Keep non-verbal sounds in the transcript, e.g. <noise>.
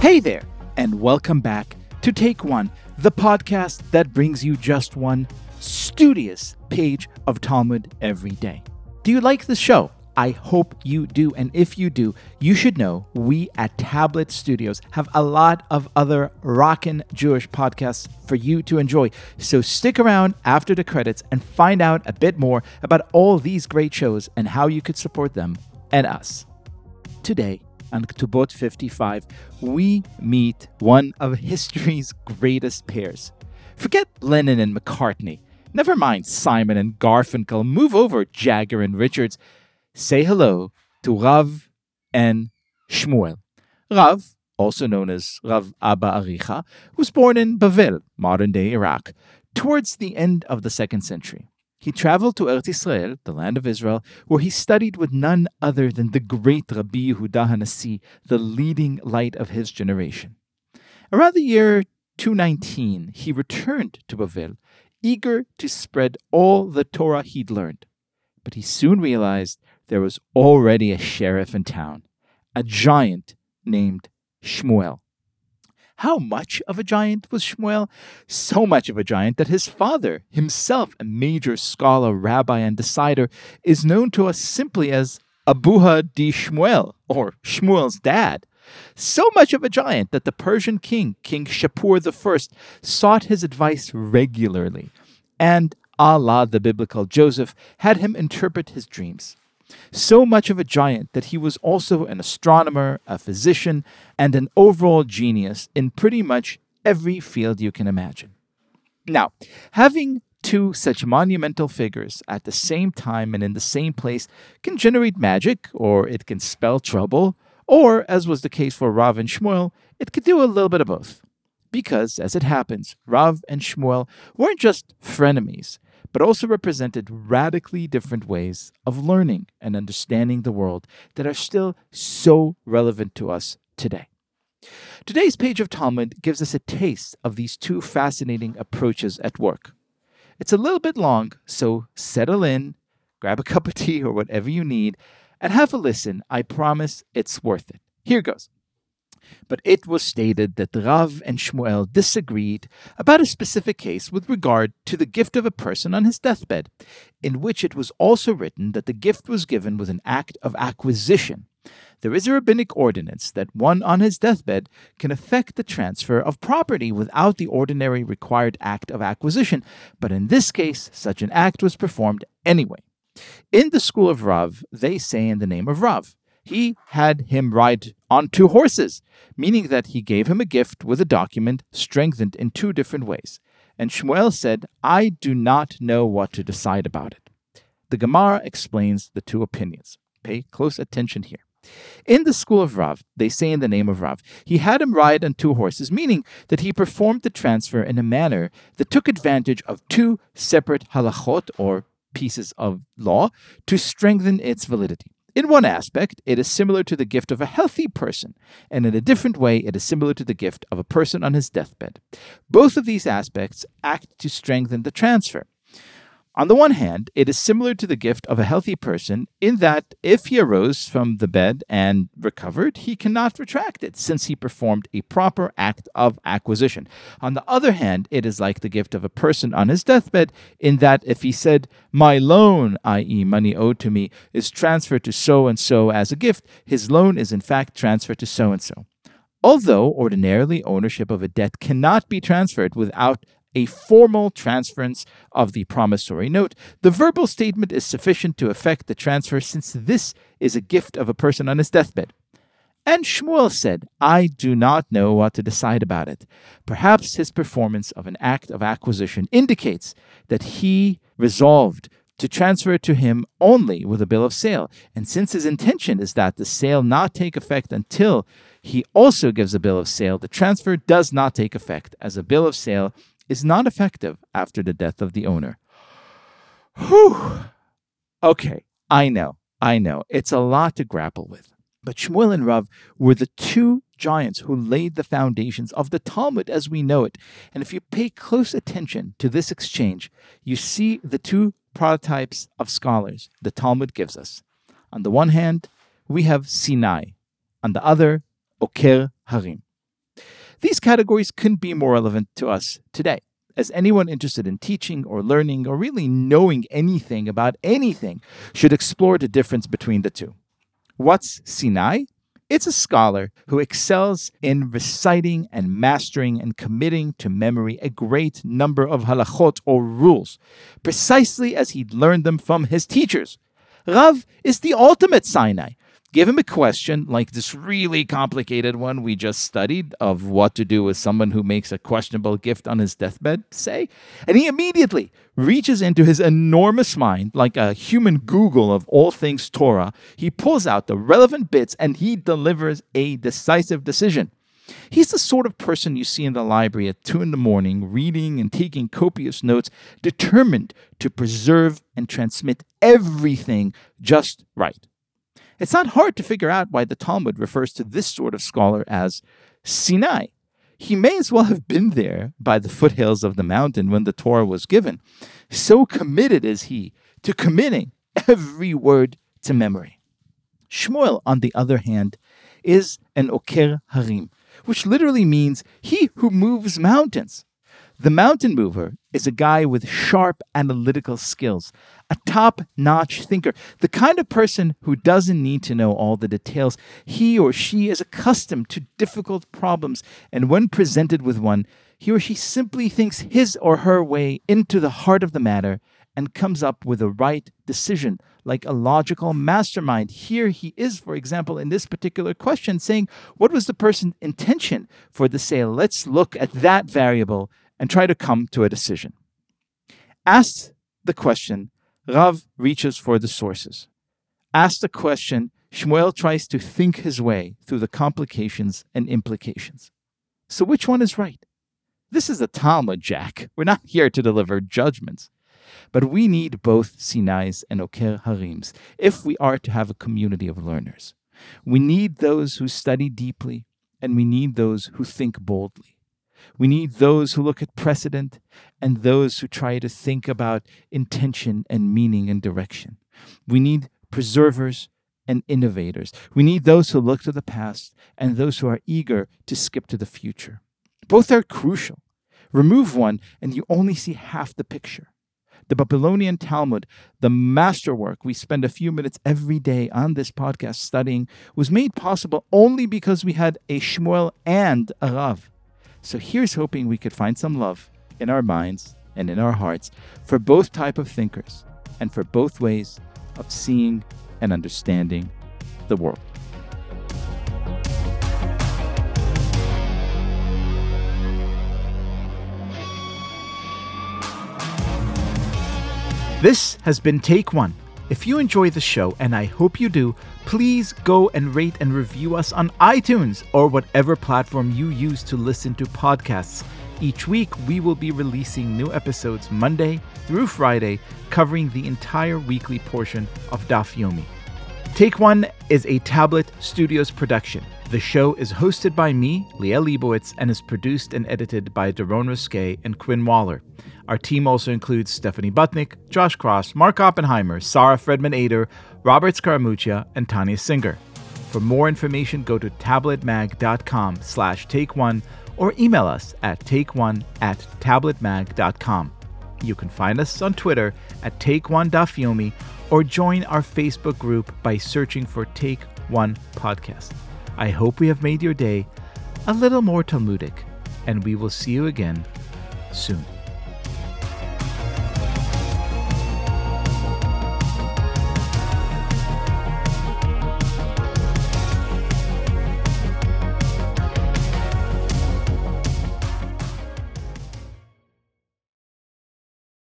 Hey there, and welcome back to Take One, the podcast that brings you just one studious page of Talmud every day. Do you like the show? I hope you do. And if you do, you should know we at Tablet Studios have a lot of other rockin' Jewish podcasts for you to enjoy. So stick around after the credits and find out a bit more about all these great shows and how you could support them and us. Today, on Ketubot 55, we meet one of history's greatest pairs. Forget Lennon and McCartney. Never mind Simon and Garfunkel. Move over Jagger and Richards. Say hello to Rav and Shmuel. Rav, also known as Rav Abba Aricha, was born in Bavel, modern day Iraq, towards the end of the second century. He traveled to Eretz Israel, the land of Israel, where he studied with none other than the great Rabbi Yehuda Hanassi, the leading light of his generation. Around the year 219, he returned to Bavel, eager to spread all the Torah he'd learned. But he soon realized there was already a sheriff in town, a giant named Shmuel. How much of a giant was Shmuel? So much of a giant that his father, himself a major scholar, rabbi, and decider, is known to us simply as Abuha di Shmuel, or Shmuel's dad. So much of a giant that the Persian king, King Shapur I, sought his advice regularly, and à la, the biblical Joseph, had him interpret his dreams so much of a giant that he was also an astronomer, a physician, and an overall genius in pretty much every field you can imagine. Now, having two such monumental figures at the same time and in the same place can generate magic, or it can spell trouble, or, as was the case for Rav and Shmuel, it could do a little bit of both. Because, as it happens, Rav and Shmuel weren't just frenemies, but also represented radically different ways of learning and understanding the world that are still so relevant to us today. Today's page of Talmud gives us a taste of these two fascinating approaches at work. It's a little bit long, so settle in, grab a <laughs> cup of tea or whatever you need, and have a listen. I promise it's worth it. Here goes. But it was stated that Rav and Shmuel disagreed about a specific case with regard to the gift of a person on his deathbed, in which it was also written that the gift was given with an act of acquisition. There is a rabbinic ordinance that one on his deathbed can effect the transfer of property without the ordinary required act of acquisition, but in this case, such an act was performed anyway. In the school of Rav, they say in the name of Rav he had him ride on two horses, meaning that he gave him a gift with a document strengthened in two different ways. And Shmuel said, I do not know what to decide about it. The Gemara explains the two opinions. Pay close attention here. In the school of Rav, they say in the name of Rav, he had him ride on two horses, meaning that he performed the transfer in a manner that took advantage of two separate halachot or pieces of law to strengthen its validity. In one aspect, it is similar to the gift of a healthy person, and in a different way, it is similar to the gift of a person on his deathbed. Both of these aspects act to strengthen the transfer. On the one hand, it is similar to the gift of a healthy person in that if he arose from the bed and recovered, he cannot retract it, since he performed a proper act of acquisition. On the other hand, it is like the gift of a person on his deathbed in that if he said, My loan, i.e., money owed to me, is transferred to so and so as a gift, his loan is in fact transferred to so and so. Although ordinarily ownership of a debt cannot be transferred without a formal transference of the promissory note, the verbal statement is sufficient to effect the transfer since this is a gift of a person on his deathbed. And Shmuel said, I do not know what to decide about it. Perhaps his performance of an act of acquisition indicates that he resolved to transfer it to him only with a bill of sale. And since his intention is that the sale not take effect until he also gives a bill of sale, the transfer does not take effect, as a bill of sale is not effective after the death of the owner. Whew. Okay, I know, I know. It's a lot to grapple with. But Shmuel and Rav were the two giants who laid the foundations of the Talmud as we know it. And if you pay close attention to this exchange, you see the two prototypes of scholars the Talmud gives us. On the one hand, we have Sinai, on the other, Oker Harim. These categories couldn't be more relevant to us today, as anyone interested in teaching or learning or really knowing anything about anything should explore the difference between the two. What's Sinai? It's a scholar who excels in reciting and mastering and committing to memory a great number of halachot or rules, precisely as he'd learned them from his teachers. Rav is the ultimate Sinai, give him a question like this really complicated one we just studied of what to do with someone who makes a questionable gift on his deathbed, say, and he immediately reaches into his enormous mind like a human Google of all things Torah. He pulls out the relevant bits and he delivers a decisive decision. He's the sort of person you see in the library at 2 in the morning, reading and taking copious notes, determined to preserve and transmit everything just right. It's not hard to figure out why the Talmud refers to this sort of scholar as Sinai. He may as well have been there by the foothills of the mountain when the Torah was given. So committed is he to committing every word to memory. Shmuel, on the other hand, is an Oker Harim, which literally means he who moves mountains. The mountain mover is a guy with sharp analytical skills, a top notch thinker, the kind of person who doesn't need to know all the details. He or she is accustomed to difficult problems, and when presented with one, he or she simply thinks his or her way into the heart of the matter and comes up with the right decision, like a logical mastermind. Here he is, for example, in this particular question, saying, What was the person's intention for the sale? Let's look at that variable and try to come to a decision. Asked the question, Rav reaches for the sources. Asked the question, Shmuel tries to think his way through the complications and implications. So, which one is right? This is a Talmud, Jack. We're not here to deliver judgments. But we need both Sinais and Oker Harims if we are to have a community of learners. We need those who study deeply, and we need those who think boldly. We need those who look at precedent and those who try to think about intention and meaning and direction. We need preservers and innovators. We need those who look to the past and those who are eager to skip to the future. Both are crucial. Remove one and you only see half the picture. The Babylonian Talmud, the masterwork we spend a few minutes every day on this podcast studying, was made possible only because we had a Shmuel and a Rav. So here's hoping we could find some love in our minds and in our hearts for both type of thinkers and for both ways of seeing and understanding the world. This has been Take One if you enjoy the show, and I hope you do, please go and rate and review us on iTunes or whatever platform you use to listen to podcasts. Each week, we will be releasing new episodes Monday through Friday, covering the entire weekly portion of Daf Yomi. Take One is a Tablet Studios production. The show is hosted by me, Liel Leibovitz, and is produced and edited by Daron Ruskay and Quinn Waller. Our team also includes Stephanie Butnick, Josh Cross, Mark Oppenheimer, Sarah Fredman Ader, Robert Scaramuccia, and Tanya Singer. For more information, go to tabletmag.com slash take one or email us at takeone at tabletmag.com. You can find us on Twitter at Take One Dafyomi or join our Facebook group by searching for Take One Podcast. I hope we have made your day a little more Talmudic, and we will see you again soon.